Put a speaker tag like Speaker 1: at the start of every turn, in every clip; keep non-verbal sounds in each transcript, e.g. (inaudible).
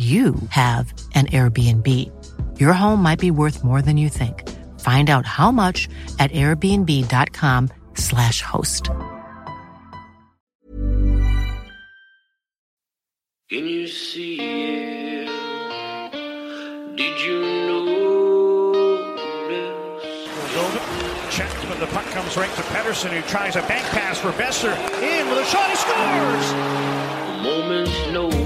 Speaker 1: you have an Airbnb. Your home might be worth more than you think. Find out how much at airbnb.com/slash host.
Speaker 2: Can you see it? Did you notice?
Speaker 3: Over. Checked, but the puck comes right to Pettersson, who tries a bank pass for Boeser. In with a shot, he scores!
Speaker 2: A moment's notice.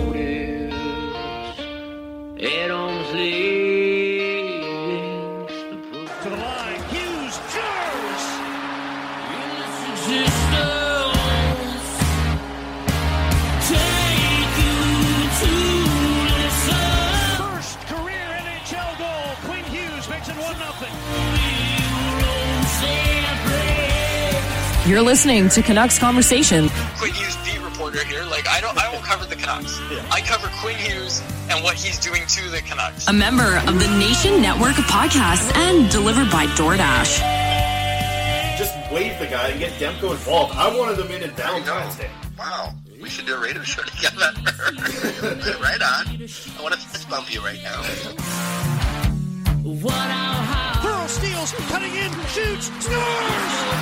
Speaker 2: At arm's length. The puck
Speaker 3: To the line, Hughes, scores!
Speaker 2: existence. Take you to the sun.
Speaker 3: First career NHL goal. Quinn Hughes makes it 1 0.
Speaker 4: You're listening to Canucks Conversation.
Speaker 5: Quinn Hughes beat reporter here. Like I don't I don't cover the Canucks. (laughs) I cover Quinn Hughes and what he's doing to the Canucks.
Speaker 4: A member of the Nation Network of Podcasts and delivered by DoorDash.
Speaker 6: just wave the guy and get Demko involved. I wanted them in in Valentine's Day.
Speaker 5: Wow. We should do a radio show (laughs) together. (laughs) right on. I want to fist bump you right now.
Speaker 3: Pearl steals, cutting in, shoots, scores!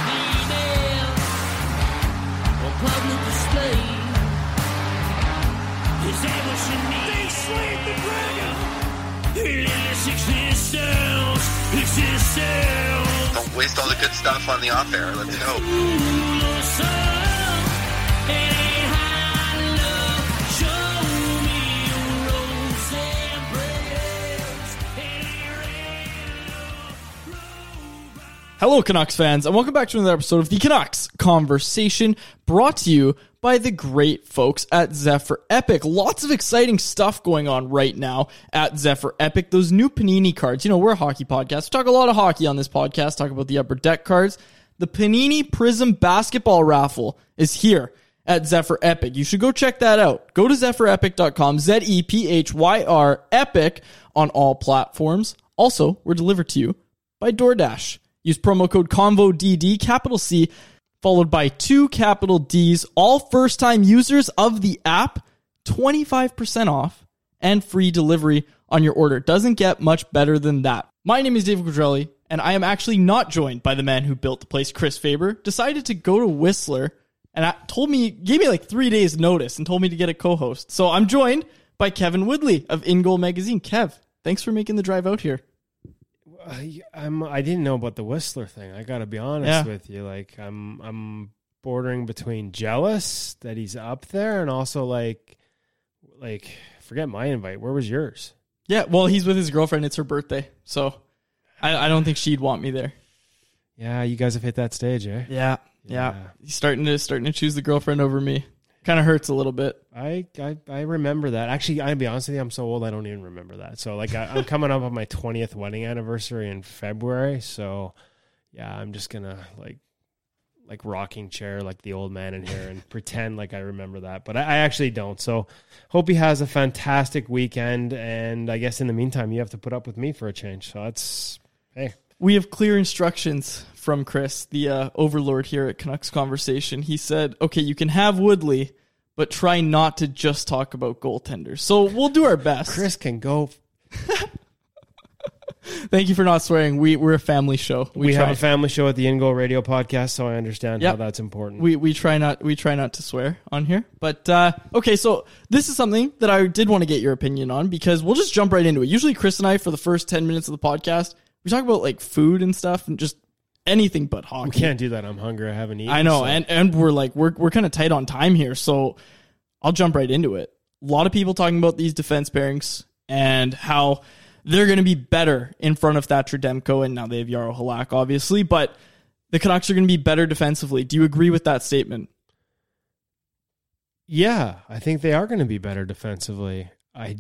Speaker 3: They slayed the dragon!
Speaker 5: Don't waste all the good stuff on the off air. Let's go.
Speaker 7: Hello, Canucks fans, and welcome back to another episode of the Canucks Conversation, brought to you by the great folks at Zephyr Epic. Lots of exciting stuff going on right now at Zephyr Epic. Those new Panini cards. You know, we're a hockey podcast. We talk a lot of hockey on this podcast, talk about the upper deck cards. The Panini Prism basketball raffle is here at Zephyr Epic. You should go check that out. Go to zephyrepic.com, Z E P H Y R Epic on all platforms. Also, we're delivered to you by DoorDash. Use promo code CONVODD, capital C, followed by two capital D's. All first time users of the app, 25% off and free delivery on your order. Doesn't get much better than that. My name is David Quadrelli, and I am actually not joined by the man who built the place, Chris Faber. Decided to go to Whistler and told me, gave me like three days notice and told me to get a co-host. So I'm joined by Kevin Woodley of InGoal Magazine. Kev, thanks for making the drive out here.
Speaker 8: I, I'm I didn't know about the Whistler thing. I got to be honest
Speaker 7: Yeah.
Speaker 8: with you. Like I'm I'm bordering between jealous that he's up there and also like like forget my invite. Where was yours?
Speaker 7: Yeah, well, he's with his girlfriend. It's her birthday, so I, I don't think she'd want me there.
Speaker 8: Yeah, you guys have hit that stage, eh?
Speaker 7: Yeah, yeah. He's starting to starting to choose the girlfriend over me. Kind of hurts a little bit.
Speaker 8: I, I I remember that. Actually, I'll be honest with you, I'm so old I don't even remember that. So like I, I'm coming up on my 20th wedding anniversary in February. So yeah, I'm just gonna like like rocking chair like the old man in here and (laughs) pretend like I remember that, but I, I actually don't. So hope he has a fantastic weekend. And I guess in the meantime, you have to put up with me for a change. So that's hey.
Speaker 7: We have clear instructions from Chris, the uh, overlord here at Canucks Conversation. He said, "Okay, you can have Woodley, but try not to just talk about goaltenders." So we'll do our best.
Speaker 8: Chris can go. (laughs)
Speaker 7: Thank you for not swearing. We we're a family show.
Speaker 8: We,
Speaker 7: try.
Speaker 8: have a family show at the InGoal Radio podcast, so I understand how that's important.
Speaker 7: we we try not we try not to swear on here. But uh, okay, so this is something that I did want to get your opinion on because we'll just jump right into it. Usually, Chris and I for the first ten minutes of the podcast, we talk about like food and stuff and just anything but hockey.
Speaker 8: we can't do that. I'm hungry. I haven't eaten.
Speaker 7: I know,
Speaker 8: so-
Speaker 7: and and we're like we're we're kind of tight on time here, so I'll jump right into it. A lot of people talking about these defense pairings and how they're going to be better in front of Thatcher Demko, and now they have Jaro Halak, obviously, but the Canucks are going to be better defensively. Do you agree with that statement?
Speaker 8: Yeah, I think they are going to be better defensively. I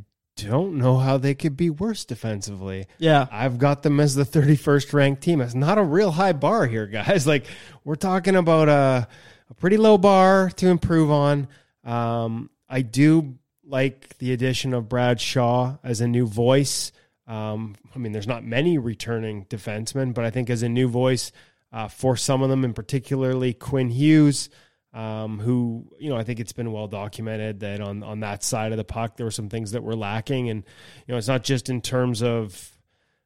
Speaker 8: don't know how they could be worse defensively.
Speaker 7: Yeah.
Speaker 8: I've got them as the 31st ranked team. It's not a real high bar here, guys. (laughs) Like we're talking about a, a pretty low bar to improve on. Um, I do like the addition of Brad Shaw as a new voice. Um, I mean, there's not many returning defensemen, but I think as a new voice uh, for some of them, and particularly Quinn Hughes, um, who you know I think it's been well documented that on on that side of the puck there were some things that were lacking, and you know it's not just in terms of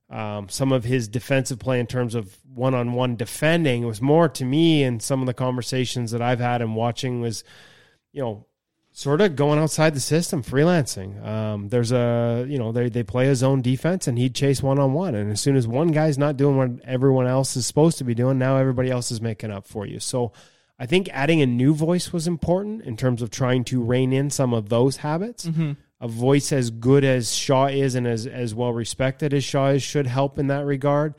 Speaker 8: um, some of his defensive play in terms of one on one defending. It was more to me, and some of the conversations that I've had and watching was, you know, sort of going outside the system, freelancing. Um, there's a, you know, they, they play a zone defense and he'd chase one on one. And as soon as one guy's not doing what everyone else is supposed to be doing, now everybody else is making up for you. So I think adding a new voice was important in terms of trying to rein in some of those habits. A voice as good as Shaw is and as, as well respected as Shaw is should help in that regard.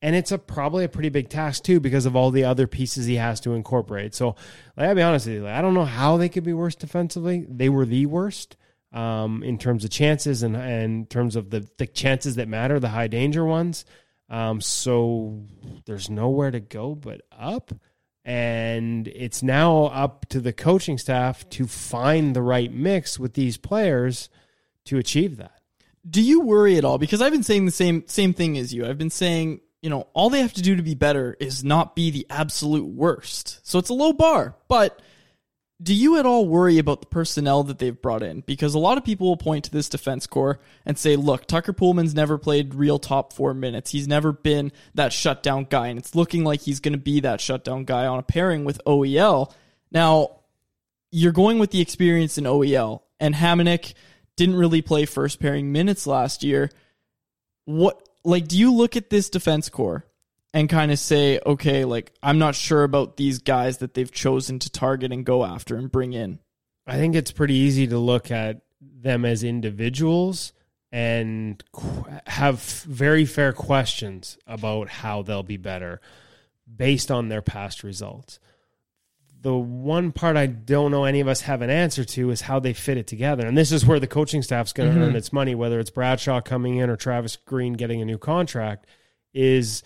Speaker 8: And it's a probably a pretty big task too because of all the other pieces he has to incorporate. So, like, I'll be honest with you, like, I don't know how they could be worse defensively. They were the worst um, in terms of chances and, and in terms of the, the chances that matter, the high danger ones. Um, so there's nowhere to go but up. And it's now up to the coaching staff to find the right mix with these players to achieve that.
Speaker 7: Do you worry at all? Because I've been saying the same same thing as you. I've been saying, you know, all they have to do to be better is not be the absolute worst. So it's a low bar. But do you at all worry about the personnel that they've brought in? Because a lot of people will point to this defense core and say, look, Tucker Poolman's never played real top four minutes. He's never been that shutdown guy. And it's looking like he's going to be that shutdown guy on a pairing with OEL. Now, you're going with the experience in OEL, and Hamonic didn't really play first pairing minutes last year. What, like, do you look at this defense core and kind of say, okay, like, I'm not sure about these guys that they've chosen to target and go after and bring in?
Speaker 8: I think it's pretty easy to look at them as individuals and qu- have very fair questions about how they'll be better based on their past results. The one part I don't know any of us have an answer to is how they fit it together. And this is where the coaching staff's going to
Speaker 7: Mhm.
Speaker 8: earn its money, whether it's Brad Shaw coming in or Travis Green getting a new contract, is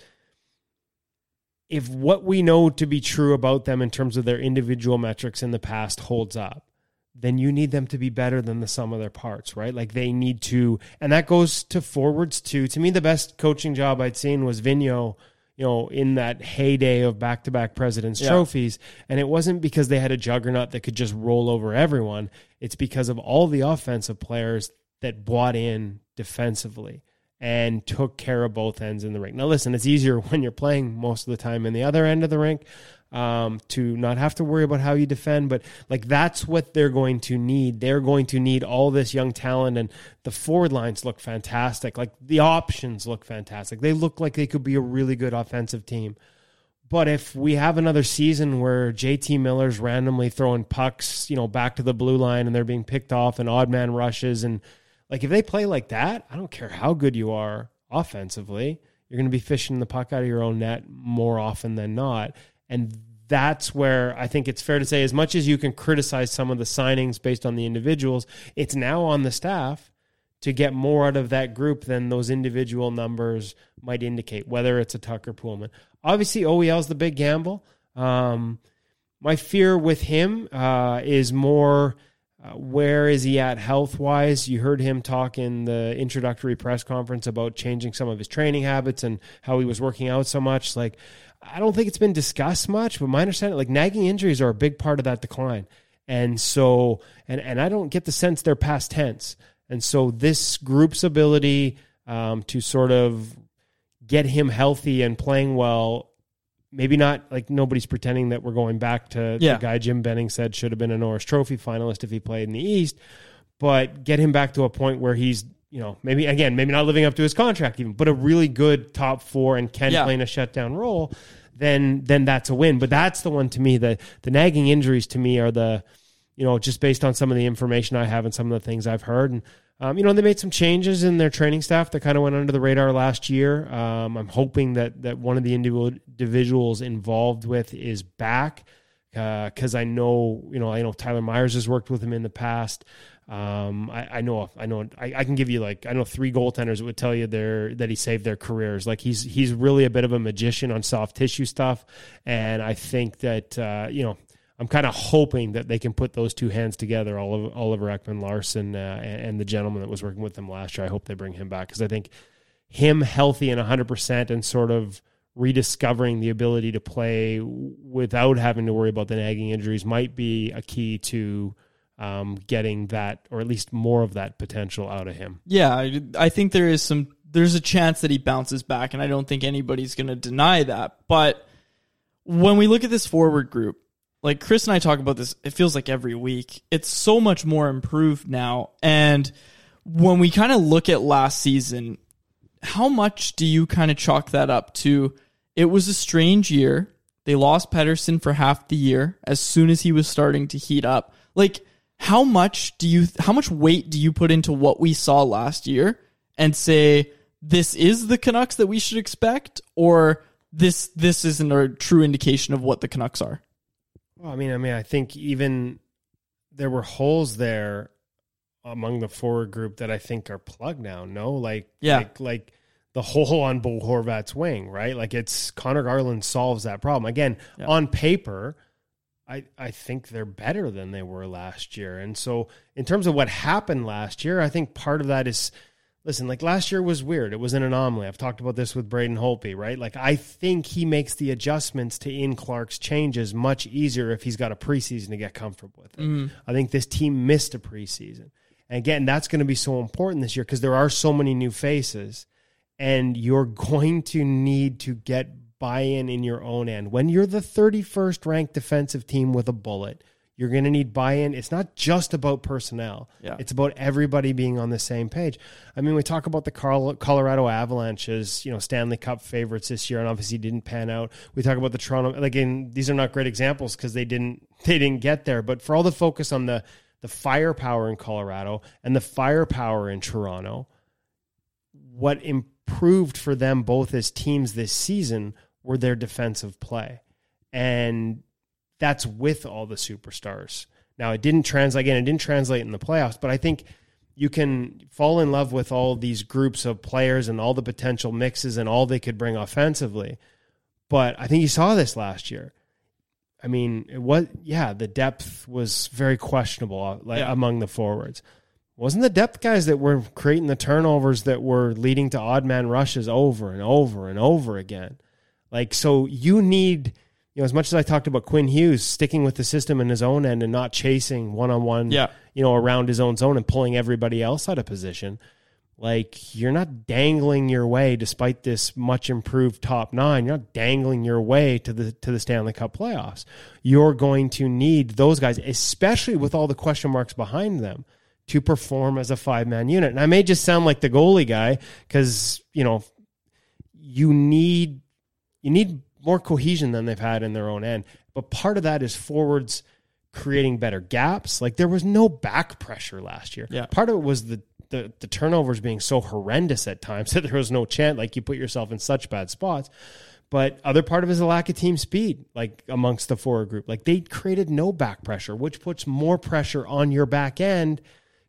Speaker 8: if what we know to be true about them in terms of their individual metrics in the past holds up, then you need them to be better than the sum of their parts, right? Like they need to, and that goes to forwards too. To me, the best coaching job I'd seen was Vigneault, you know, in that heyday of back to back president's
Speaker 7: Yeah.
Speaker 8: trophies. And it wasn't because they had a juggernaut that could just roll over everyone. It's because of all the offensive players that bought in defensively and took care of both ends in the rink. Now, listen, it's easier (laughs) when you're playing most of the time in the other end of the rink um, to not have to worry about how you defend, but like that's what they're going to need. They're going to need all this young talent, and the forward lines look fantastic. Like the options look fantastic. They look like they could be a really good offensive team. But if we have another season where JT Miller's randomly throwing pucks, you know, back to the blue line and they're being picked off and odd man rushes and Like if they play like that, I don't care how good you are offensively, you're going to be fishing the puck out of your own net more often than not. And that's where I think it's fair to say, as much as you can criticize some of the signings based on the individuals, it's now on the staff to get more out of that group than those individual numbers might indicate, whether it's a Tucker Poolman. Obviously, OEL is the big gamble. Um, my fear with him uh, is more uh, where is he at health wise? You heard him talk in the introductory press conference about changing some of his training habits and how he was working out so much. Like, I don't think it's been discussed much, but my understanding, like nagging injuries are a big part of that decline. And so, and, and I don't get the sense they're past tense. And so this group's ability um, to sort of get him healthy and playing well, maybe not like nobody's pretending that we're going back to
Speaker 7: Yeah.
Speaker 8: the guy Jim Benning said should have been a Norris Trophy finalist if he played in the East, but get him back to a point where he's, you know, maybe again, maybe not living up to his contract even, but a really good top four and can
Speaker 7: Yeah.
Speaker 8: play in a shutdown role, then then that's a win. But that's the one to me, the the nagging injuries to me are the you know, just based on some of the information I have and some of the things I've heard. And, um, you know, they made some changes in their training staff that kind of went under the radar last year. Um, I'm hoping that, that one of the individuals involved with is back because I know, you know, I know Tyler Myers has worked with him in the past. Um, I, I know, I know, I, I can give you like, I know three goaltenders that would tell you their, that he saved their careers. Like he's, he's really a bit of a magician on soft tissue stuff. And I think that, uh, you know, I'm kind of hoping that they can put those two hands together, Oliver, Oliver Ekman-Larsson uh, and, the gentleman that was working with them last year. I hope they bring him back because I think him healthy and 100% and sort of rediscovering the ability to play without having to worry about the nagging injuries might be a key to um, getting that, or at least more of that potential out of him.
Speaker 7: Yeah, I, I think there is some. There's a chance that he bounces back, and I don't think anybody's going to deny that. But when we look at this forward group, like Chris and I talk about this, it feels like every week. It's so much more improved now, and when we kind of look at last season, how much do you kind of chalk that up to? It was a strange year. They lost Pedersen for half the year as soon as he was starting to heat up. Like, how much do you, how much weight do you put into what we saw last year and say, this is the Canucks that we should expect, or this, this isn't a true indication of what the Canucks are?
Speaker 8: Well, I mean, I mean, I think even there were holes there among the forward group that I think are plugged now. No, like,
Speaker 7: Yeah.
Speaker 8: like, like the hole on Bo Horvat's wing, right? Like it's Connor Garland solves that problem. Again,
Speaker 7: Yeah.
Speaker 8: on paper, I I think they're better than they were last year. And so, in terms of what happened last year, I think part of that is. Listen, like last year was weird. It was an anomaly. I've talked about this with Braden Holtby, right? Like I think he makes the adjustments to Ian Clark's changes much easier if he's got a preseason to get comfortable with it. Mm-hmm. I think this team missed a preseason. And again, that's going to be so important this year because there are so many new faces and you're (laughs) going to need to get buy-in in your own end. When you're the 31st ranked defensive team with a bullet, you're going to need buy-in. It's not just about personnel.
Speaker 7: Yeah.
Speaker 8: It's about everybody being on the same page. I mean, we talk about the Colorado Avalanche as, you know, Stanley Cup favorites this year and obviously didn't pan out. We talk about the Toronto again, these are not great examples because they didn't they didn't get there, but for all the focus on the the firepower in Colorado and the firepower in Toronto, what improved for them both as teams this season were their defensive play. And that's with all the superstars. Now, it didn't translate, again, it didn't translate in the playoffs, but I think you can fall in love with all these groups of players and all the potential mixes and all they could bring offensively. But I think you saw this last year. I mean, it was yeah, the depth was very questionable uh, like
Speaker 7: Yeah.
Speaker 8: among the forwards. Wasn't the depth guys that were creating the turnovers that were leading to odd man rushes over and over and over again? Like so you need you know, as much as I talked about Quinn Hughes sticking with the system in his own end and not chasing one on one,
Speaker 7: Yeah.
Speaker 8: you know, around his own zone and pulling everybody else out of position. Like you're not dangling your way, despite this much improved top nine. You're not dangling your way to the to the Stanley Cup playoffs. You're going to need those guys, especially with all the question marks behind them, to perform as a five man unit. And I may just sound like the goalie guy because you know you need you need more cohesion than they've had in their own end. But part of that is forwards creating better gaps. Like there was no back pressure last year.
Speaker 7: Yeah.
Speaker 8: Part of it was the the the turnovers being so horrendous at times (laughs) that there was no chance. Like you put yourself in such bad spots. But other part of it is a lack of team speed, like amongst the forward group. Like they created no back pressure, which puts more pressure on your back end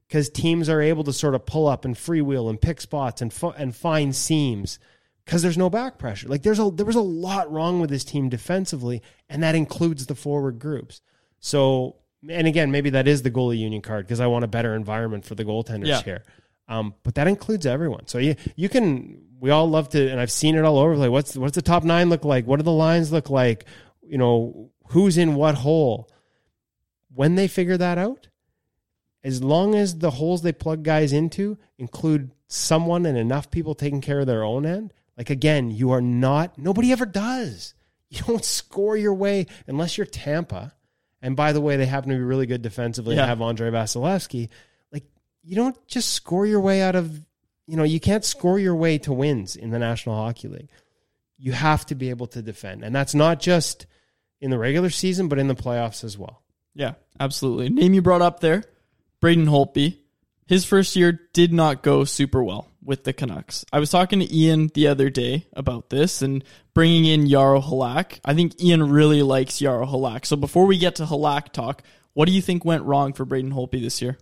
Speaker 8: because teams are able to sort of pull up and freewheel and pick spots and and find seams because there's no back pressure. Like there's a there was a lot wrong with this team defensively, and that includes the forward groups. So, and again, maybe that is the goalie union card because I want a better environment for the goaltenders
Speaker 7: Yeah.
Speaker 8: here. Um, but that includes everyone. So you you can we all love to, and I've seen it all over. Like what's what's the top nine look like? What do the lines look like? You know who's in what hole. When they figure that out, as long as the holes they plug guys into include someone and enough people taking care of their own end, like again, you are not, nobody ever does. You don't score your way unless you're Tampa. And by the way, they happen to be really good defensively
Speaker 7: Yeah.
Speaker 8: and have Andrei Vasilevskiy. Like, you don't just score your way out of, you know, you can't score your way to wins in the National Hockey League. You have to be able to defend. And that's not just in the regular season, but in the playoffs as well.
Speaker 7: Yeah, absolutely. Name you brought up there, Braden Holtby. His first year did not go super well with the Canucks. I was talking to Ian the other day about this and bringing in Jaro Halak. I think Ian really likes Jaro Halak. So before we get to Halak talk, what do you think went wrong for Braden Holtby this year?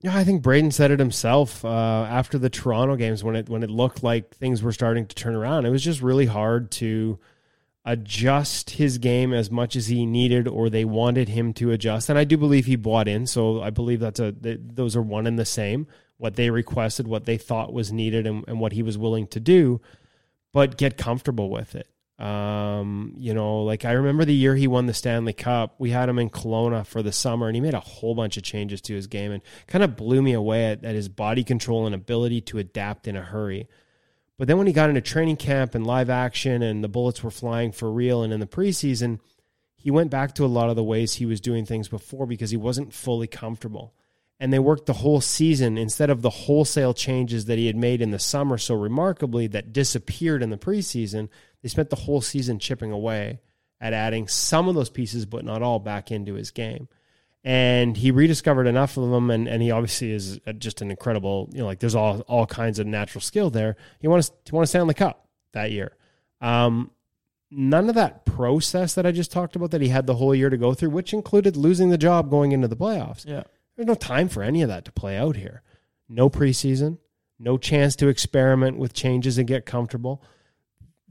Speaker 8: Yeah, I think Braden said it himself uh, after the Toronto games when it when it looked like things were starting to turn around. It was just really hard to adjust his game as much as he needed or they wanted him to adjust. And I do believe he bought in, so I believe that's a th- those are one and the same. What they requested, what they thought was needed, and, and what he was willing to do, but get comfortable with it. Um, you know, like I remember the year he won the Stanley Cup, we had him in Kelowna for the summer and he made a whole bunch of changes to his game and kind of blew me away at, at his body control and ability to adapt in a hurry. But then when he got into training camp and live action and the bullets were flying for real and in the preseason, he went back to a lot of the ways he was doing things before because he wasn't fully comfortable. And they worked the whole season instead of the wholesale changes that he had made in the summer so remarkably that disappeared in the preseason. They spent the whole season chipping away at adding some of those pieces, but not all, back into his game. And he rediscovered enough of them, and, and he obviously is just an incredible, you know, like there's all all kinds of natural skill there. He to a, he won a the Cup that year. Um, none of that process that I just talked about that he had the whole year to go through, which included losing the job going into the playoffs.
Speaker 7: Yeah.
Speaker 8: There's no time for any of that to play out here. No preseason, no chance to experiment with changes and get comfortable.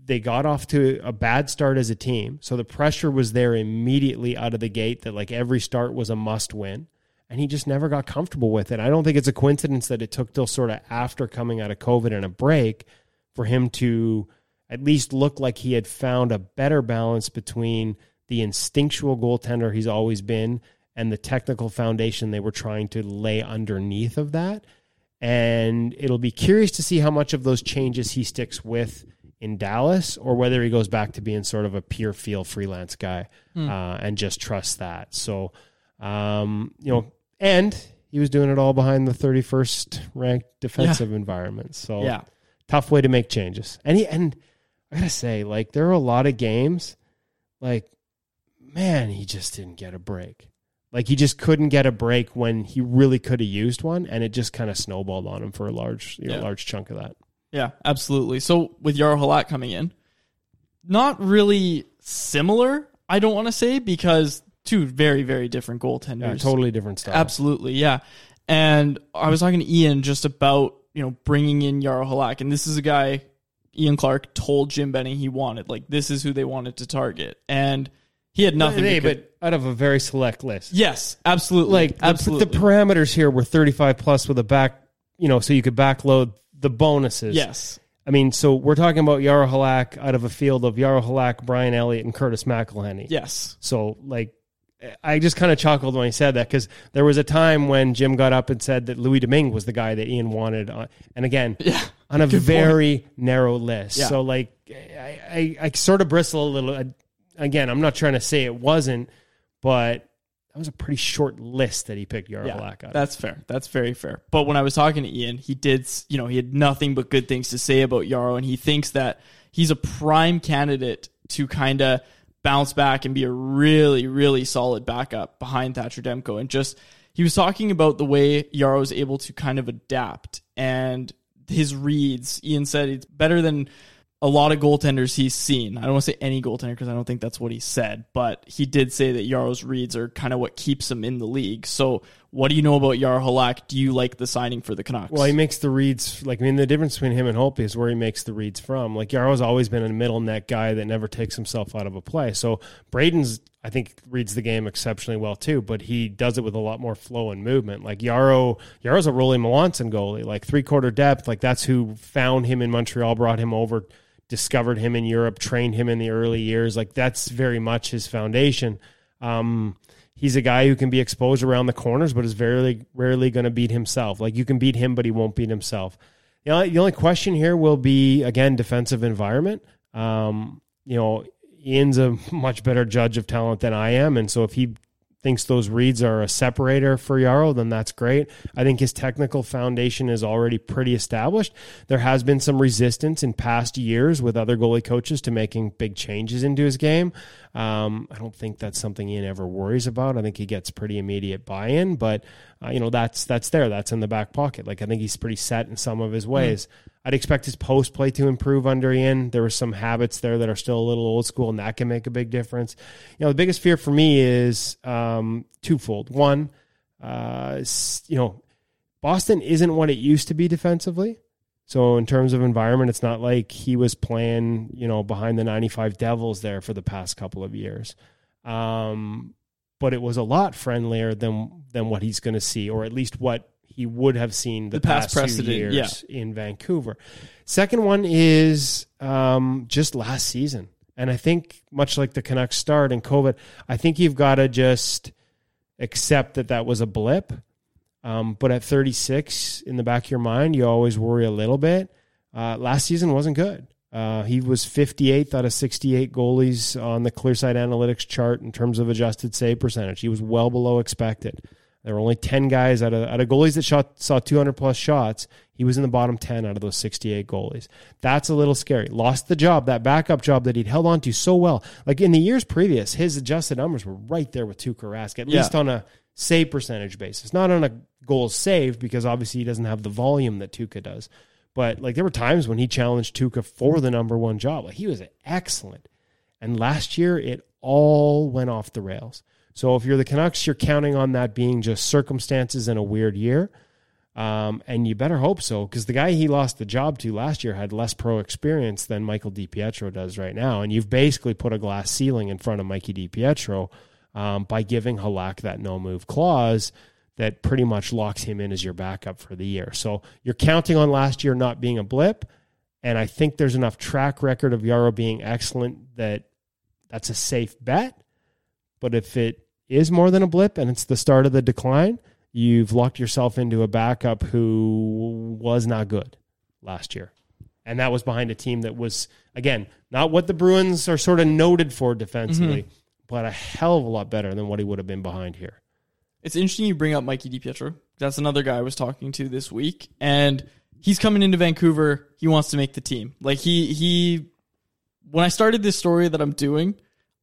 Speaker 8: They got off to a bad start as a team. So the pressure was there immediately out of the gate that like every start was a must win. And he just never got comfortable with it. I don't think it's a coincidence that it took till sort of after coming out of COVID and a break for him to at least look like he had found a better balance between the instinctual goaltender he's always been and the technical foundation they were trying to lay underneath of that. And it'll be curious to see how much of those changes he sticks with in Dallas or whether he goes back to being sort of a pure feel freelance guy
Speaker 7: Hmm.
Speaker 8: uh, and just trust that. So, um, you know, and he was doing it all behind the 31st ranked defensive environment. So,
Speaker 7: Yeah.
Speaker 8: tough way to make changes. And he, and I gotta say, like, there are a lot of games, like, man, he just didn't get a break. Like, he just couldn't get a break when he really could have used one, and it just kind of snowballed on him for a large, you know,
Speaker 7: Yeah.
Speaker 8: large chunk of that.
Speaker 7: Yeah, absolutely. So with Jaro Halak coming in, not really similar, I don't want to say, because two very, very different goaltenders.
Speaker 8: Yeah, totally different stuff.
Speaker 7: Absolutely, yeah. And I was talking to Ian just about, you know, bringing in Jaro Halak. And this is a guy Ian Clark told Jim Benning he wanted. Like, this is who they wanted to target. And he had nothing
Speaker 8: Hey,
Speaker 7: but
Speaker 8: out of a very select list.
Speaker 7: Yes, absolutely.
Speaker 8: Like, the-
Speaker 7: absolutely.
Speaker 8: The, parameters here were 35 plus with a back, you know, so you could backload the bonuses.
Speaker 7: yes.
Speaker 8: I mean, so we're talking about Jaro Halak out of a field of Jaro Halak, Brian Elliott, and Curtis McElhinney.
Speaker 7: Yes.
Speaker 8: So, like, I just kind of chuckled when he said that because there was a time when Jim got up and said that Louis Domingue was the guy that Ian wanted. On, and again, (laughs)
Speaker 7: Yeah.
Speaker 8: on a
Speaker 7: Good point.
Speaker 8: very narrow list.
Speaker 7: Yeah.
Speaker 8: So, like, I, I, I sort of bristle a little. Again, I'm not trying to say it wasn't, but that was a pretty short list that he picked Jaro
Speaker 7: Yeah,
Speaker 8: Halak out.
Speaker 7: that's fair. That's very fair. But when I was talking to Ian, he did, you know, he had nothing but good things to say about Jaro, and he thinks that he's a prime candidate to kind of bounce back and be a really, really solid backup behind Thatcher Demko. And just, he was talking about the way Jaro is able to kind of adapt and his reads. Ian said it's better than a lot of goaltenders he's seen. I don't want to say any goaltender because I don't think that's what he said, but he did say that Jaro's reads are kind of what keeps him in the league. So, what do you know about Jaro Halak? Do you like the signing for the Canucks?
Speaker 8: Well, he makes the reads. Like, I mean, the difference between him and Holtby is where he makes the reads from. Like, Jaro's always been a middle net guy that never takes himself out of a play. So, Braden's, I think, reads the game exceptionally well too, but he does it with a lot more flow and movement. Like, Jaro, Jaro's a Rollie Melanson goalie, like three quarter depth. Like, that's who found him in Montreal, brought him over, discovered him in Europe, trained him in the early years. Like, that's very much his foundation. Um, he's a guy who can be exposed around the corners, but is very rarely going to beat himself. Like you can beat him, but he won't beat himself. The only question here will be again defensive environment. Um, you know, Ian's a (laughs) much better judge of talent than I am, and so if he thinks those reads are a separator for Jaro, then that's great. I think his technical foundation is already pretty established. There has been some resistance in past years with other goalie coaches to making big changes into his game. Um, I don't think that's something Ian ever worries about. I think he gets pretty immediate buy-in, but uh, you know that's that's there. That's in the back pocket. Like I think he's pretty set in some of his ways. I'd expect his post play to improve under Ian. There were some habits there that are still a little old school, and that can make a big difference. You know, the biggest fear for me is um, twofold. One, uh, you know, Boston isn't what it used to be defensively. So in terms of environment, it's not like he was playing, you know, behind the 95 Devils there for the past couple of years. Um, but it was a lot friendlier than than what he's going to see, or at least what he would have seen the,
Speaker 7: The past
Speaker 8: past,
Speaker 7: precedent,
Speaker 8: years in Vancouver. Second one is um, just last season, and I think much like the Canucks start and COVID, I think you've got to just accept that that was a blip. Um, but at 36, in the back of your mind, you always worry a little bit. Uh, last season wasn't good. Uh, he was 58th out of 68 goalies on the Clear Sight Analytics chart in terms of adjusted save percentage. He was well below expected. There were only 10 guys out of, out of goalies that shot saw 200 plus shots. He was in the bottom 10 out of those 68 goalies. That's a little scary. Lost the job, that backup job that he'd held on to so well. Like in the years previous, his adjusted numbers were right there with Tuukka Rask, at
Speaker 7: Yeah.
Speaker 8: least on a save percentage basis, not on a goals saved because obviously he doesn't have the volume that Tuukka does. But like there were times when he challenged Tuukka for the number one job. Like he was excellent. And last year it all went off the rails. So if you're the Canucks, you're counting on that being just circumstances in a weird year. Um, and you better hope so, because the guy he lost the job to last year had less pro experience than Michael DiPietro does right now. And you've basically put a glass ceiling in front of Mikey DiPietro um, by giving Halak that no move clause that pretty much locks him in as your backup for the year. So you're counting on last year not being a blip. And I think there's enough track record of Jaro being excellent that that's a safe bet. But if it is more than a blip and it's the start of the decline, you've locked yourself into a backup who was not good last year. And that was behind a team that was, again, not what the Bruins are sort of noted for defensively, mm-hmm. but a hell of a lot better than what he would have been behind here.
Speaker 7: It's interesting you bring up Mikey DiPietro. That's another guy I was talking to this week, and he's coming into Vancouver. He wants to make the team. Like he he. When I started this story that I'm doing,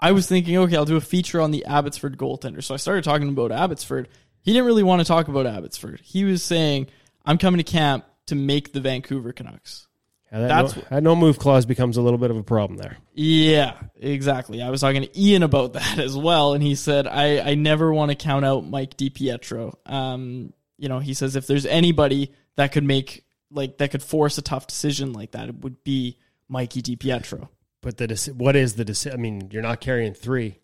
Speaker 7: I was thinking, okay, I'll do a feature on the Abbotsford goaltender. So I started talking about Abbotsford. He didn't really want to talk about Abbotsford. He was saying, "I'm coming to camp to make the Vancouver Canucks."
Speaker 8: Yeah, that,
Speaker 7: That's
Speaker 8: no, that no move clause becomes a little bit of a problem there.
Speaker 7: Yeah, exactly. I was talking to Ian about (laughs) that as well, and he said, I, I never want to count out Mike DiPietro. Um, you know, he says if there's anybody that could make like that could force a tough decision like that, it would be Mikey DiPietro.
Speaker 8: But the what is the decision? I mean, you're not carrying three.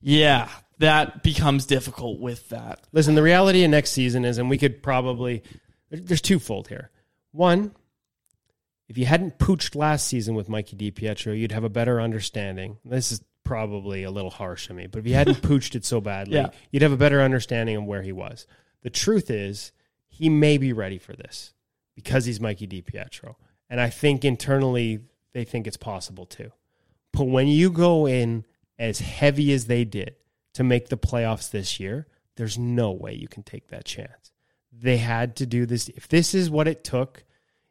Speaker 7: Yeah, that becomes difficult with that.
Speaker 8: Listen, the reality of next season is, and we could probably there's twofold here. One, if you hadn't pooched last season with Mikey DiPietro, you'd have a better understanding. This is probably a little harsh of me, but if you hadn't (laughs) pooched it so badly,
Speaker 7: Yeah.
Speaker 8: you'd have a better understanding of where he was. The truth is, he may be ready for this because he's Mikey DiPietro. And I think internally they think it's possible too. But when you go in as heavy as they did to make the playoffs this year, there's no way you can take that chance. They had to do this. If this is what it took,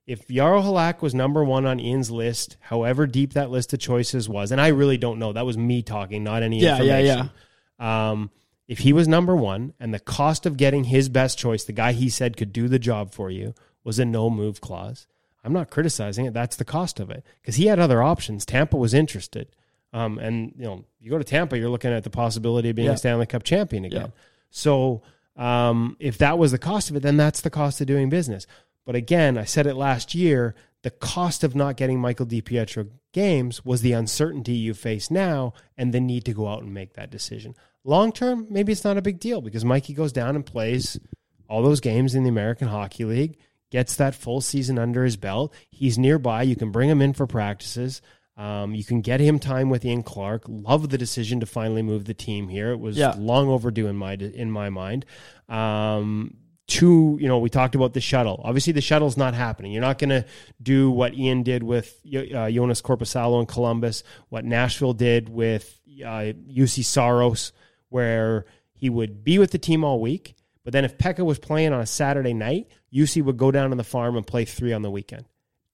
Speaker 8: if Jaro Halak was number one on Ian's list, however deep that list of choices was, and I really don't know, that was me talking, not any
Speaker 7: Yeah, yeah,
Speaker 8: information. Um, if he was number one and the cost of getting his best choice, the guy he said could do the job for you, was a no move clause, I'm not criticizing it. That's the cost of it because he had other options. Tampa was interested. Um, and you know, you go to Tampa, you're looking at the possibility of being
Speaker 7: Yeah.
Speaker 8: a Stanley Cup champion again.
Speaker 7: Yeah.
Speaker 8: So um, if that was the cost of it, then that's the cost of doing business. But again, I said it last year. The cost of not getting Michael DiPietro games was the uncertainty you face now and the need to go out and make that decision. Long term, maybe it's not a big deal because Mikey goes down and plays all those games in the American Hockey League, gets that full season under his belt. He's nearby. You can bring him in for practices. Um, you can get him time with Ian Clark. Love the decision to finally move the team here. It was
Speaker 7: Yeah.
Speaker 8: long overdue in my in my mind. Um, two, you know, we talked about the shuttle. Obviously, the shuttle's not happening. You're not going to do what Ian did with uh, Joonas Korpisalo in Columbus, what Nashville did with uh, Juuse Saros, where he would be with the team all week. But then if Pekka was playing on a Saturday night, Juuse would go down to the farm and play three on the weekend.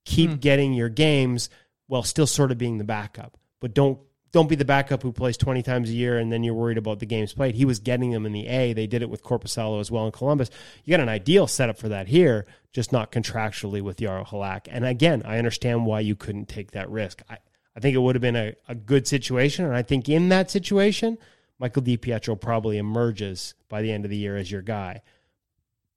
Speaker 8: Keep hmm. getting your games while still sort of being the backup. But don't don't be the backup who plays 20 times a year and then you're worried about the games played. He was getting them in the A. They did it with Korpisalo as well in Columbus. You got an ideal setup for that here, just not contractually with Jaro Halak. And again, I understand why you couldn't take that risk. I, I think it would have been a, a good situation. And I think in that situation, Michael DiPietro probably emerges by the end of the year as your guy.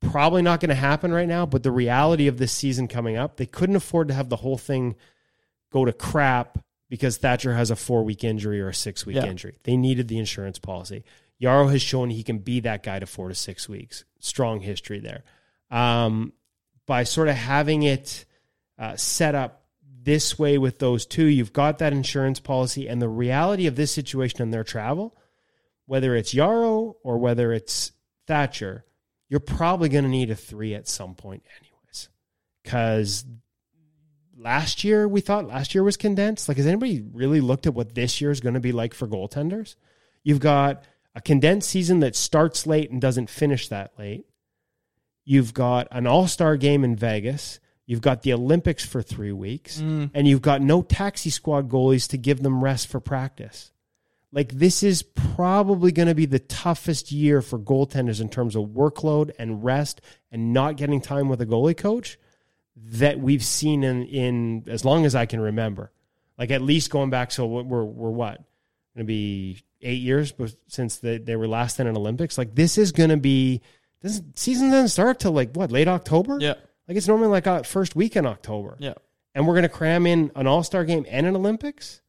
Speaker 8: Probably not going to happen right now, but the reality of this season coming up, they couldn't afford to have the whole thing go to crap because Thatcher has a four week injury or a six week
Speaker 7: Yeah.
Speaker 8: injury. They needed the insurance policy. Jaro has shown he can be that guy to four to six weeks. Strong history there. Um, by sort of having it uh, set up this way with those two, you've got that insurance policy. And the reality of this situation and their travel, whether it's Jaro or whether it's Thatcher, you're probably going to need a three at some point, anyways. Because last year we thought last year was condensed. Like, has anybody really looked at what this year is going to be like for goaltenders? You've got a condensed season that starts late and doesn't finish that late. You've got an all star game in Vegas. You've got the Olympics for three weeks, mm. and you've got no taxi squad goalies to give them rest for practice. Like, this is probably going to be the toughest year for goaltenders in terms of workload and rest and not getting time with a goalie coach that we've seen in, in as long as I can remember. Like at least going back, so we're we're what going to be eight years since they, they were last in an Olympics. Like this is going to be this season doesn't start till like what late October.
Speaker 7: Yeah.
Speaker 8: like it's normally like uh, first week in October.
Speaker 7: Yeah.
Speaker 8: and we're going to cram in an All Star game and an Olympics,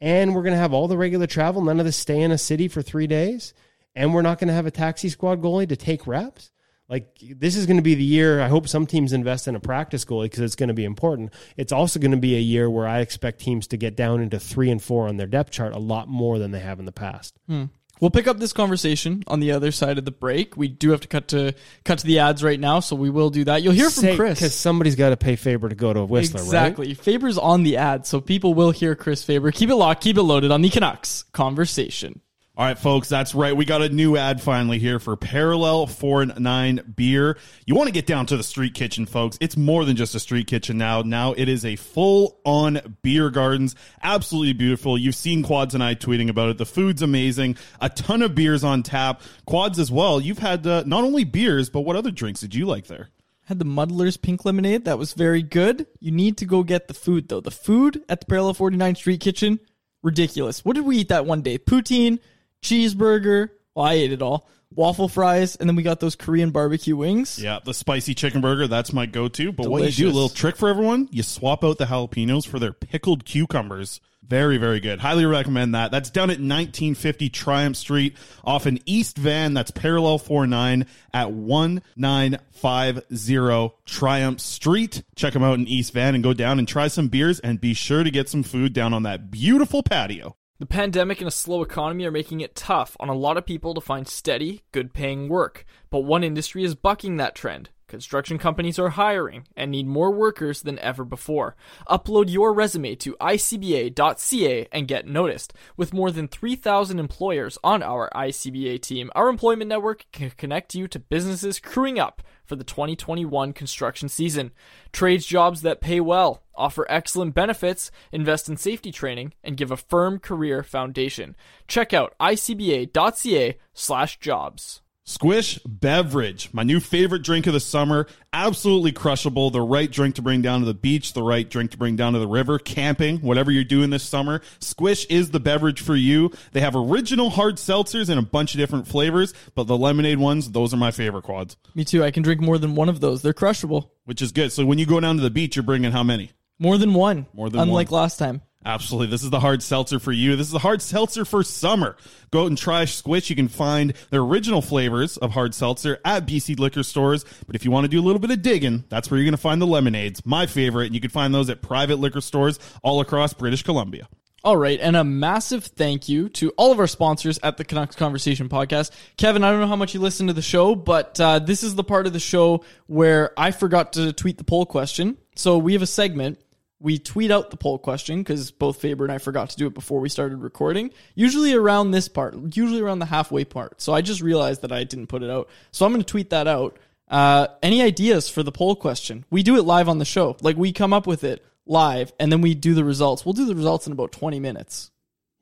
Speaker 8: and we're going to have all the regular travel. None of this stay in a city for three days, and we're not going to have a taxi squad goalie to take reps. Like this is going to be the year. I hope some teams invest in a practice goalie because it's going to be important. It's also going to be a year where I expect teams to get down into three and four on their depth chart a lot more than they have in the past. Hmm.
Speaker 7: We'll pick up this conversation on the other side of the break. We do have to cut to cut to the ads right now, so we will do that. You'll hear from Chris.
Speaker 8: because somebody's got to pay Faber to go to Whistler, right?
Speaker 7: exactly. Faber's on the ad, so people will hear Chris Faber. Keep it locked, keep it loaded on the Canucks conversation.
Speaker 9: All right, folks, that's right. We got a new ad finally here for Parallel 4 and 9 beer. You want to get down to the street kitchen, folks. It's more than just a street kitchen now. Now it is a full on beer gardens. Absolutely beautiful. You've seen Quads and I tweeting about it. The food's amazing. A ton of beers on tap. Quads as well. You've had uh, not only beers, but what other drinks did you like there?
Speaker 7: Had the Muddler's pink lemonade. That was very good. You need to go get the food though. The food at the Parallel 49 Street Kitchen, ridiculous. What did we eat that one day? Poutine, cheeseburger. Well, I ate it all. Waffle fries, and then we got those Korean barbecue wings.
Speaker 9: Yeah, the spicy chicken burger, that's my go to. But what you do, a little trick for everyone, you swap out the jalapenos for their pickled cucumbers. Very, very good. Highly recommend that. That's down at 1950 Triumph Street off in East Van. That's parallel 49 at 1950 Triumph Street. Check them out in East Van and go down and try some beers and be sure to get some food down on that beautiful patio.
Speaker 10: The pandemic and a slow economy are making it tough on a lot of people to find steady, good paying work. But one industry is bucking that trend. Construction companies are hiring and need more workers than ever before. Upload your resume to icba.ca and get noticed. With more than 3,000 employers on our ICBA team, our employment network can connect you to businesses crewing up for the 2021 construction season. Trades jobs that pay well, offer excellent benefits, invest in safety training, and give a firm career foundation. Check out icba.ca/jobs.
Speaker 9: Squish Beverage, my new favorite drink of the summer. Absolutely crushable. The right drink to bring down to the beach, the right drink to bring down to the river, camping, whatever you're doing this summer. Squish is the beverage for you. They have original hard seltzers in a bunch of different flavors, but the lemonade ones, those are my favorite quads,
Speaker 7: Me too. I can drink more than one of those. They're crushable.
Speaker 9: which is good. So when you go down to the beach, you're bringing how many?
Speaker 7: More than one.
Speaker 9: More than
Speaker 7: Unlike
Speaker 9: one.
Speaker 7: last time.
Speaker 9: Absolutely. This is the hard seltzer for you. This is the hard seltzer for summer. Go out and try Squish. You can find their original flavors of hard seltzer at BC liquor stores. But if you want to do a little bit of digging, that's where you're going to find the lemonades, my favorite. And you can find those at private liquor stores all across British Columbia.
Speaker 7: All right, and a massive thank you to all of our sponsors at the Canucks Conversation podcast. Kevin, I don't know how much you listen to the show, but uh, this is the part of the show where I forgot to tweet the poll question. So we have a segment. We tweet out the poll question because both Faber and I forgot to do it before we started recording. Usually around this part, usually around the halfway part. So I just realized that I didn't put it out. So I'm going to tweet that out. Uh, any ideas for the poll question? We do it live on the show. Like we come up with it live and then we do the results. We'll do the results in about 20 minutes.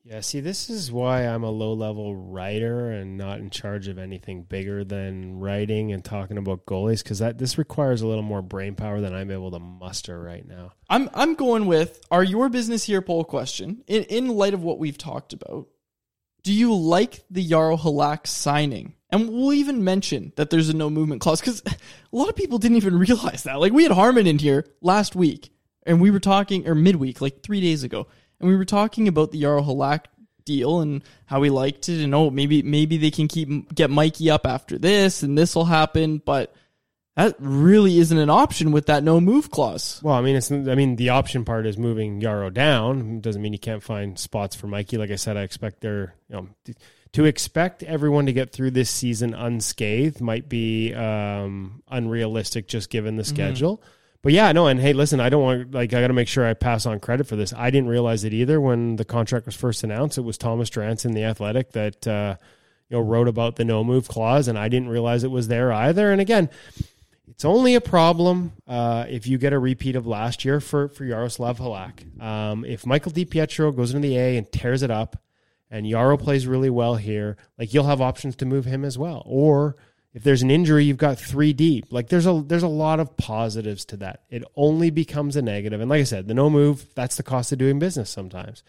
Speaker 8: Yeah, see, this is why I'm a low level writer and not in charge of anything bigger than writing and talking about goalies because that this requires a little more brain power than I'm able to muster right now.
Speaker 7: I'm I'm going with our your business here poll question in in light of what we've talked about. Do you like the Jaro Halak signing? And we'll even mention that there's a no movement clause because (laughs) a lot of people didn't even (laughs) realize that. Like we had Harmon in here last week, and we were talking or midweek, like three days ago, and we were talking about the Jaro Halak deal and how we liked it, and oh maybe maybe they can keep get Mikey up after this, and this will happen, but that really isn't an option with that no move clause.
Speaker 8: Well, I mean, it's I mean the option part is moving Jaro down. It doesn't mean you can't find spots for Mikey. Like I said, I expect they're you know to expect everyone to get through this season unscathed might be um, unrealistic just given the schedule. But yeah, no, and hey, listen, I don't want like I got to make sure I pass on credit for this. I didn't realize it either when the contract was first announced. It was Thomas Dranson, the Athletic, that uh, you know wrote about the no move clause, and I didn't realize it was there either. And again, it's only a problem uh, if you get a repeat of last year for for Yaroslav Halak. Um, if Michael DiPietro goes into the A and tears it up, and Jaro plays really well here, like you'll have options to move him as well. Or if there's an injury, you've got three deep. Like there's a there's a lot of positives to that. It only becomes a negative. And like I said, the no move, that's the cost of doing business sometimes.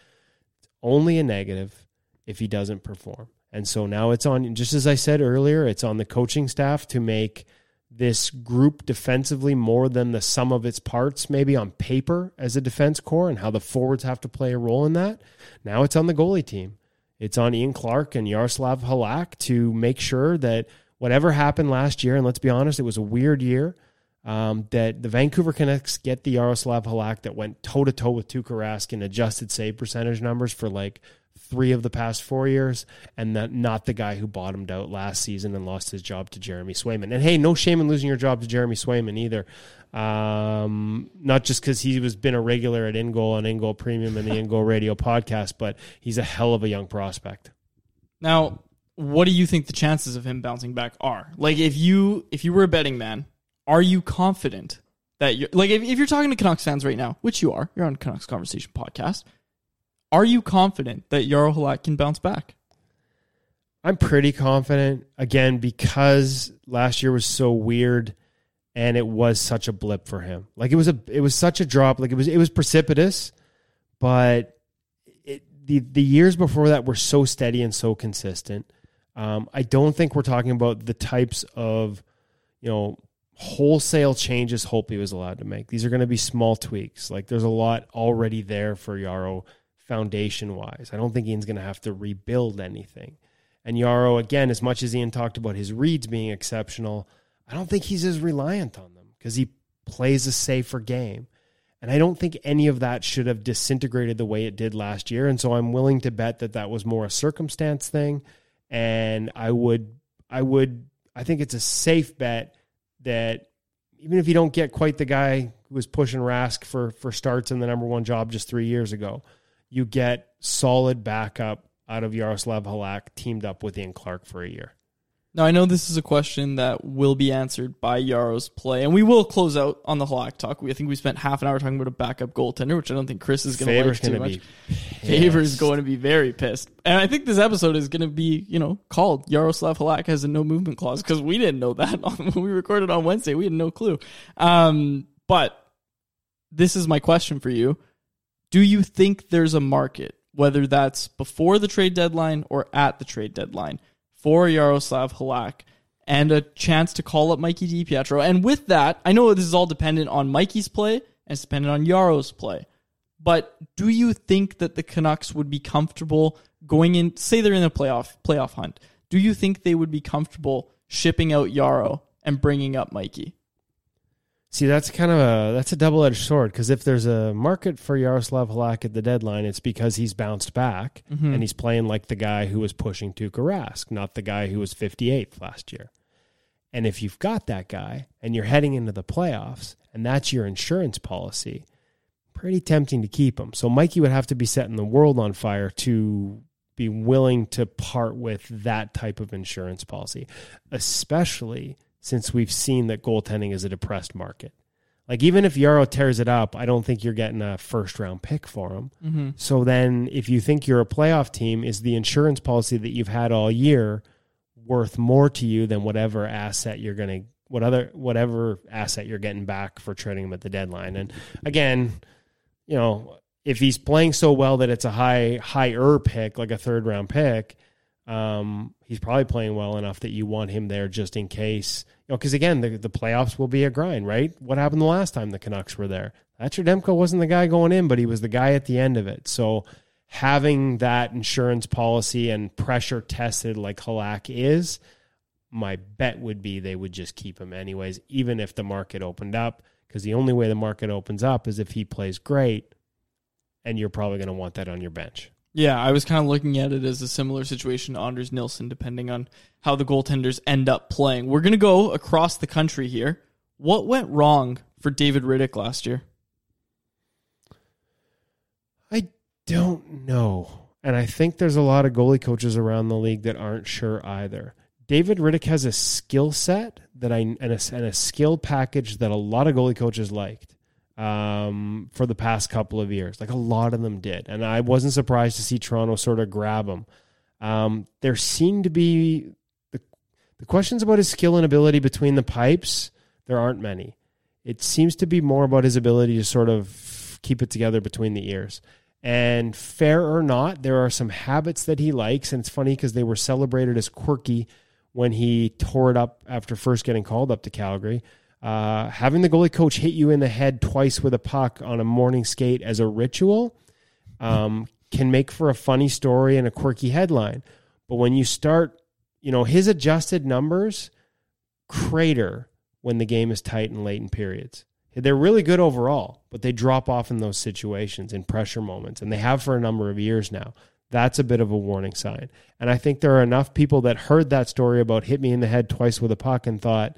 Speaker 8: It's only a negative if he doesn't perform. And so now it's on just as I said earlier, it's on the coaching staff to make this group defensively more than the sum of its parts, maybe on paper as a defense core, and how the forwards have to play a role in that. Now it's on the goalie team. It's on Ian Clark and Yaroslav Halak to make sure that whatever happened last year, and let's be honest, it was a weird year, um, that the Vancouver Canucks get the Yaroslav Halak that went toe to toe with Tuukka Rask in adjusted save percentage numbers for like three of the past four years, and that not the guy who bottomed out last season and lost his job to Jeremy Swayman. And hey, no shame in losing your job to Jeremy Swayman either. Um, not just because he was been a regular at InGoal and InGoal Premium and the InGoal Radio (laughs) podcast, but he's a hell of a young prospect.
Speaker 7: Now, what do you think the chances of him bouncing back are? Like, if you if you were a betting man, are you confident that you're like if, if you're talking to Canucks fans right now, which you are, you're on Canucks Conversation podcast. Are you confident that Jaro Halak can bounce back?
Speaker 8: I'm pretty confident again because last year was so weird and it was such a blip for him. Like it was a it was such a drop, like it was it was precipitous, but it, the the years before that were so steady and so consistent. Um, I don't think we're talking about the types of you know wholesale changes Holtby was allowed to make. These are going to be small tweaks. Like there's a lot already there for Jaro foundation wise. I don't think Ian's going to have to rebuild anything. And Jaro, again, as much as Ian talked about his reads being exceptional, I don't think he's as reliant on them because he plays a safer game. And I don't think any of that should have disintegrated the way it did last year. And so I'm willing to bet that that was more a circumstance thing. And I would, I would, I think it's a safe bet that even if you don't get quite the guy who was pushing Rask for for starts in the number one job just three years ago, you get solid backup out of Yaroslav Halak teamed up with Ian Clark for a year.
Speaker 7: Now I know this is a question that will be answered by Jaro's play, and we will close out on the Halak talk. We I think we spent half an hour talking about a backup goaltender, which I don't think Chris is going to like too much.
Speaker 8: be Faber's
Speaker 7: going to be very pissed, and I think this episode is going to be you know called Yaroslav Halak has a no movement clause because we didn't know that (laughs) when we recorded on Wednesday. We had no clue. Um, but this is my question for you: Do you think there's a market, whether that's before the trade deadline or at the trade deadline? For Yaroslav Halak and a chance to call up Mikey DiPietro. And with that, I know this is all dependent on Mikey's play and it's dependent on Jaro's play. But do you think that the Canucks would be comfortable going in say they're in a playoff playoff hunt? Do you think they would be comfortable shipping out Jaro and bringing up Mikey?
Speaker 8: See, that's kind of a that's a double edged sword because if there's a market for Yaroslav Halak at the deadline, it's because he's bounced back
Speaker 7: Mhm.
Speaker 8: and he's playing like the guy who was pushing Tuukka Rask, not the guy who was 58th last year. And if you've got that guy and you're heading into the playoffs and that's your insurance policy, pretty tempting to keep him. So Mikey would have to be setting the world on fire to be willing to part with that type of insurance policy, especially since we've seen that goaltending is a depressed market. Like even if Jaro tears it up, I don't think you're getting a first round pick for him.
Speaker 7: Mhm.
Speaker 8: So then if you think you're a playoff team, is the insurance policy that you've had all year worth more to you than whatever asset you're going to what other whatever asset you're getting back for trading him at the deadline? And again, you know, if he's playing so well that it's a high higher pick, like a third round pick, um, he's probably playing well enough that you want him there just in case. You know, because again, the the playoffs will be a grind, right? What happened the last time the Canucks were there? Thatcher Demko wasn't the guy going in, but he was the guy at the end of it. So having that insurance policy and pressure tested like Halak is, my bet would be they would just keep him anyways, even if the market opened up. Because the only way the market opens up is if he plays great, and you're probably going to want that on your bench.
Speaker 7: Yeah, I was kind of looking at it as a similar situation to Anders Nilsson, depending on how the goaltenders end up playing. We're going to go across the country here. What went wrong for David Rittich last year?
Speaker 8: I don't know. And I think there's a lot of goalie coaches around the league that aren't sure either. David Rittich has a skill set that I and a, and a skill package that a lot of goalie coaches liked um, for the past couple of years. Like a lot of them did, and I wasn't surprised to see Toronto sort of grab him. Um, there seemed to be the the questions about his skill and ability between the pipes. There aren't many. It seems to be more about his ability to sort of keep it together between the ears. And fair or not, there are some habits that he likes, and it's funny because they were celebrated as quirky when he tore it up after first getting called up to Calgary. Uh, having the goalie coach hit you in the head twice with a puck on a morning skate as a ritual um, can make for a funny story and a quirky headline. But when you start, you know, his adjusted numbers crater when the game is tight and late in periods. They're really good overall, but they drop off in those situations in pressure moments, and they have for a number of years now. That's a bit of a warning sign. And I think there are enough people that heard that story about hit me in the head twice with a puck and thought,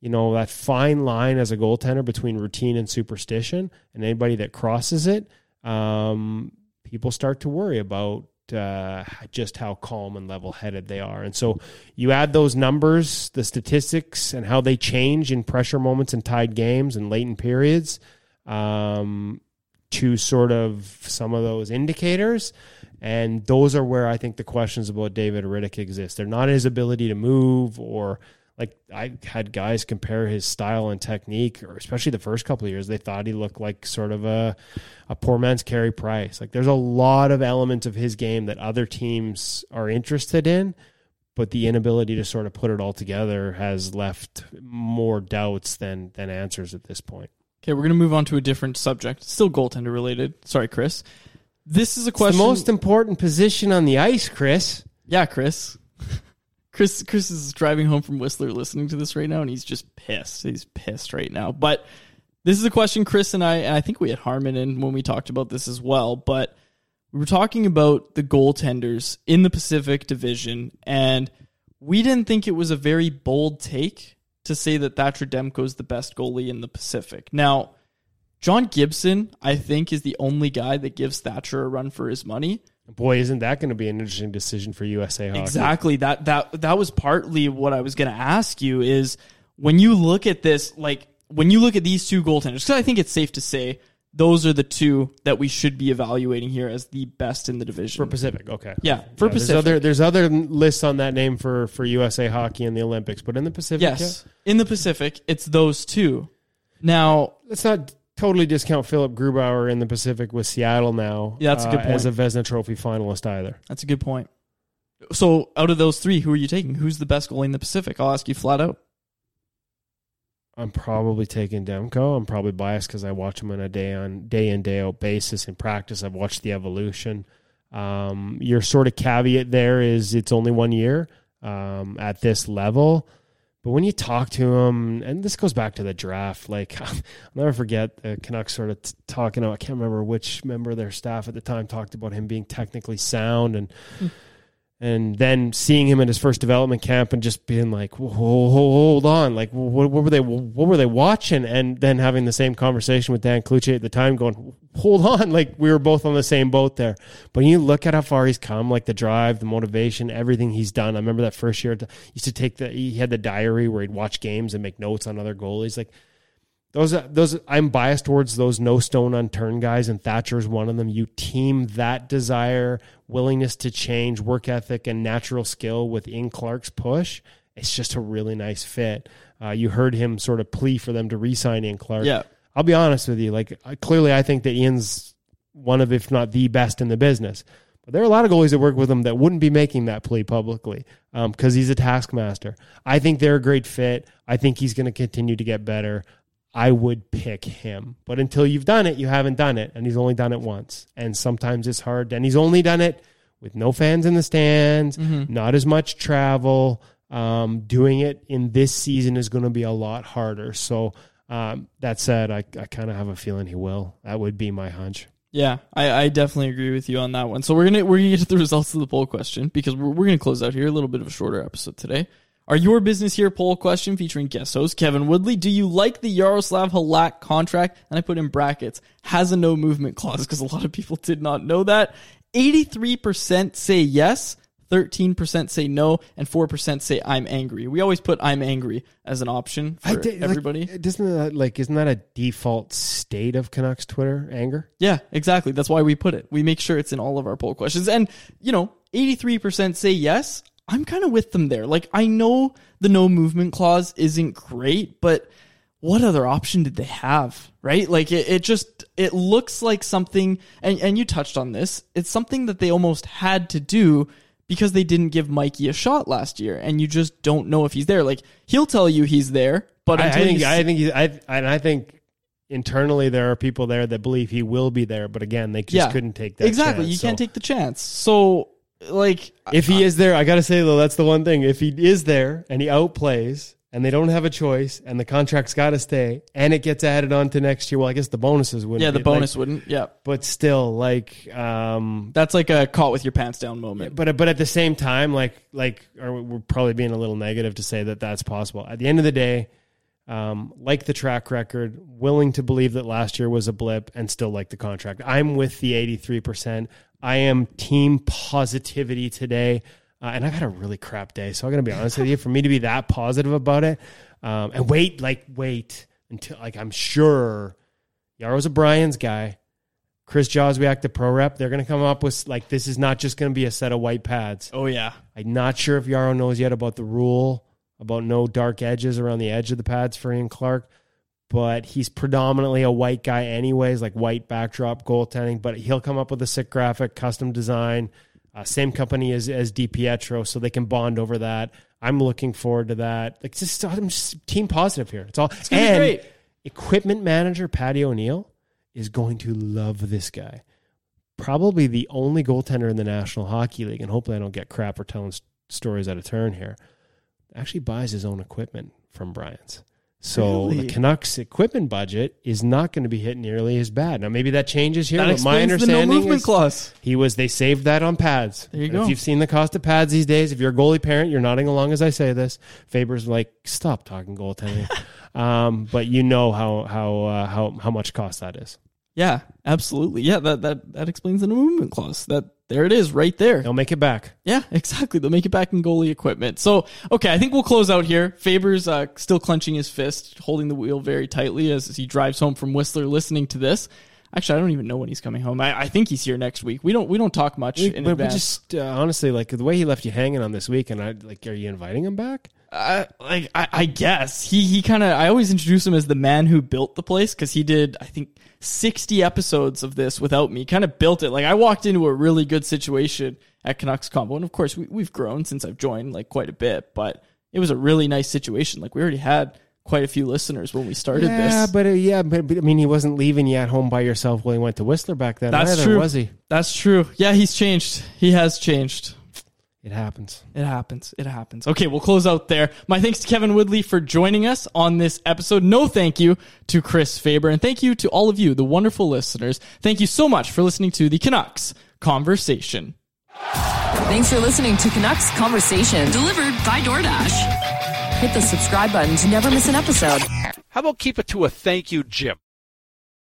Speaker 8: you know, that fine line as a goaltender between routine and superstition, and anybody that crosses it, um, people start to worry about uh, just how calm and level headed they are. And so you add those numbers, the statistics, and how they change in pressure moments and tied games and late in periods um, to sort of some of those indicators. And those are where I think the questions about David Rittich exist. They're not his ability to move or like I had guys compare his style and technique, or especially the first couple of years, they thought he looked like sort of a a poor man's Carey Price. Like there's a lot of elements of his game that other teams are interested in, but the inability to sort of put it all together has left more doubts than than answers at this point.
Speaker 7: Okay, we're going to move on to a different subject. Still goaltender related. Sorry, Chris. This is a
Speaker 8: It's the
Speaker 7: question.
Speaker 8: most important position on the ice, Chris.
Speaker 7: Yeah, Chris. Chris Chris is driving home from Whistler listening to this right now and he's just pissed. He's pissed right now. But this is a question Chris and I and I think we had Harmon in when we talked about this as well, but we were talking about the goaltenders in the Pacific Division and we didn't think it was a very bold take to say that Thatcher Demko is the best goalie in the Pacific. Now, John Gibson, I think, is the only guy that gives Thatcher a run for his money.
Speaker 8: Boy, isn't that going to be an interesting decision for USA Hockey?
Speaker 7: Exactly. That that that was partly what I was going to ask you is when you look at this, like when you look at these two goaltenders, because I think it's safe to say those are the two that we should be evaluating here as the best in the division
Speaker 8: for Pacific. Okay,
Speaker 7: Yeah, for
Speaker 8: Yeah,
Speaker 7: Pacific.
Speaker 8: There's other, there's other lists on that name for for USA Hockey and the Olympics, but in the Pacific,
Speaker 7: yes, in the Pacific, it's those two. Now,
Speaker 8: let's not totally discount Philipp Grubauer in the Pacific with Seattle now.
Speaker 7: Yeah, that's a good
Speaker 8: uh, As a. Vezina Trophy finalist, either.
Speaker 7: that's a good point. So, out of those three, who are you taking? Who's the best goalie in the Pacific? I'll ask you flat out.
Speaker 8: I'm probably taking Demko. I'm probably biased because I watch him on a day on day in day out basis in practice. I've watched the evolution. Um, your sort of caveat there is it's only one year um, at this level, but when you talk to him, and this goes back to the draft, like (laughs) I'll never forget the Canucks sort of t- talking. I can't remember which member of their staff at the time talked about him being technically sound and hmm. And then seeing him in his first development camp and just being like, hold on, like what, what were they, what were they watching? And then having the same conversation with Dan Cloutier at the time, going, hold on, (laughs) like we were both on the same boat there. But you look at how far he's come, like the drive, the motivation, everything he's done. I remember that first year, he used to take the, he had the diary where he'd watch games and make notes on other goalies, like. Those, uh, those, I'm biased towards those no stone unturned guys, and Thatcher's one of them. You team that desire, willingness to change, work ethic, and natural skill with Ian Clark's push. It's just a really nice fit. Uh, you heard him sort of plea for them to re-sign Ian Clark.
Speaker 7: Yeah.
Speaker 8: I'll be honest with you. Like I- clearly, I think that Ian's one of, if not the best in the business. But there are a lot of goalies that work with him that wouldn't be making that plea publicly um, because he's a taskmaster. I think they're a great fit. I think he's going to continue to get better. I would pick him. But until you've done it, you haven't done it. And he's only done it once. And sometimes it's hard. And he's only done it with no fans in the stands,
Speaker 7: Mm-hmm.
Speaker 8: not as much travel. Um, doing it in this season is going to be a lot harder. So, um, that said, I, I kind of have a feeling he will. That would be my hunch.
Speaker 7: Yeah, I, I definitely agree with you on that one. So we're gonna we're gonna get to the results of the poll question because we're, we're gonna close out here a little bit of a shorter episode today. Our Your Business Here poll question featuring guest host Kevin Woodley. Do you like the Yaroslav Halak contract? And I put in brackets, has a no movement clause because a lot of people did not know that. 83% say yes, 13% say no, and 4% say I'm angry. We always put I'm angry as an option for
Speaker 8: did- like,
Speaker 7: everybody.
Speaker 8: doesn't that like isn't that a default state of Canucks Twitter anger?
Speaker 7: Yeah, exactly. That's why we put it. We make sure it's in all of our poll questions. And, you know, 83% say yes. I'm kind of with them there. Like, I know the no movement clause isn't great, but what other option did they have? Right? Like, it, it just, it looks like something, and, and you touched on this, it's something that they almost had to do because they didn't give Mikey a shot last year, and you just don't know if he's there. Like, he'll tell you he's there, but
Speaker 8: I, I think
Speaker 7: you
Speaker 8: I think he, I and I think internally there are people there that believe he will be there, but again, they just couldn't take that.
Speaker 7: exactly.
Speaker 8: chance.
Speaker 7: You can't take the chance. So, like,
Speaker 8: if he is there, I got to say though, that's the one thing. If he is there and he outplays, and they don't have a choice, and the contract's got to stay, and it gets added on to next year, well, I guess the bonuses wouldn't.
Speaker 7: yeah, the
Speaker 8: be-
Speaker 7: bonus
Speaker 8: like,
Speaker 7: wouldn't. Yeah,
Speaker 8: but still, like, um,
Speaker 7: that's like a caught with your pants down moment.
Speaker 8: but but at the same time, like like, or we're probably being a little negative to say that that's possible. At the end of the day, um, like the track record, willing to believe that last year was a blip, and still like the contract. I'm with the 83. I am team positivity today, uh, and I've had a really crap day. So I'm gonna be honest with you. For me to be that positive about it, um, and wait, like wait until like I'm sure Jaro's a Brian's guy. Chris Joswiak, the pro rep, they're going to come up with like this is not just going to be a set of white pads.
Speaker 7: Oh yeah,
Speaker 8: I'm not sure if Jaro knows yet about the rule about no dark edges around the edge of the pads for Ian Clark, but he's predominantly a white guy anyways, like white backdrop goaltending. But he'll come up with a sick graphic, custom design, uh, same company as as DiPietro, so they can bond over that. I'm looking forward to that. Like just I'm just team positive here. It's all
Speaker 7: be
Speaker 8: and
Speaker 7: great.
Speaker 8: equipment manager Patty O'Neill is going to love this guy. Probably the only goaltender in the National Hockey League, and hopefully I don't get crap for telling stories out of turn here. Actually buys his own equipment from Brian's. So
Speaker 7: Really?
Speaker 8: the Canucks equipment budget is not going to be hit nearly as bad. Now maybe that changes here.
Speaker 7: That
Speaker 8: but my
Speaker 7: the no
Speaker 8: understanding is
Speaker 7: clause.
Speaker 8: he was they saved that on pads.
Speaker 7: There you
Speaker 8: And
Speaker 7: go.
Speaker 8: If you've seen the cost of pads these days, if you're a goalie parent, you're nodding along as I say this. Faber's like, stop talking goaltending. (laughs) um, but you know how how uh, how how much cost that is.
Speaker 7: Yeah, absolutely. Yeah, that that that explains the movement clause. That there it is, right there.
Speaker 8: They'll make it back.
Speaker 7: Yeah, (laughs) exactly. They'll make it back in goalie equipment. So, okay, I think we'll close out here. Faber's uh, still clenching his fist, holding the wheel very tightly as he drives home from Whistler, listening to this. Actually, I don't even know when he's coming home. I, I think he's here next week. We don't we don't talk much
Speaker 8: We,
Speaker 7: in
Speaker 8: but we just uh, honestly, like the way he left you hanging on this week, and I like, are you inviting him back?
Speaker 7: Uh, like I, I guess he he kind of I always introduce him as the man who built the place because he did I think sixty episodes of this without me. Kind of built it. Like I walked into a really good situation at Canucks Convo, and of course we we've grown since I've joined like quite a bit, but it was a really nice situation. Like we already had quite a few listeners when we started
Speaker 8: yeah,
Speaker 7: this.
Speaker 8: but uh, yeah, but, but I mean, he wasn't leaving you at home by yourself when he went to Whistler back then.
Speaker 7: That's
Speaker 8: either,
Speaker 7: true.
Speaker 8: Was he?
Speaker 7: That's true. Yeah, he's changed. He has changed.
Speaker 8: It happens.
Speaker 7: It happens. It happens. Okay, we'll close out there. My thanks to Kevin Woodley for joining us on this episode. No thank you to Chris Faber, and thank you to all of you, the wonderful listeners. Thank you so much for listening to the Canucks Conversation.
Speaker 4: Thanks for listening to Canucks Conversation, delivered by DoorDash. Hit the subscribe button to never miss an episode.
Speaker 3: How about keep it to a thank you, Jim?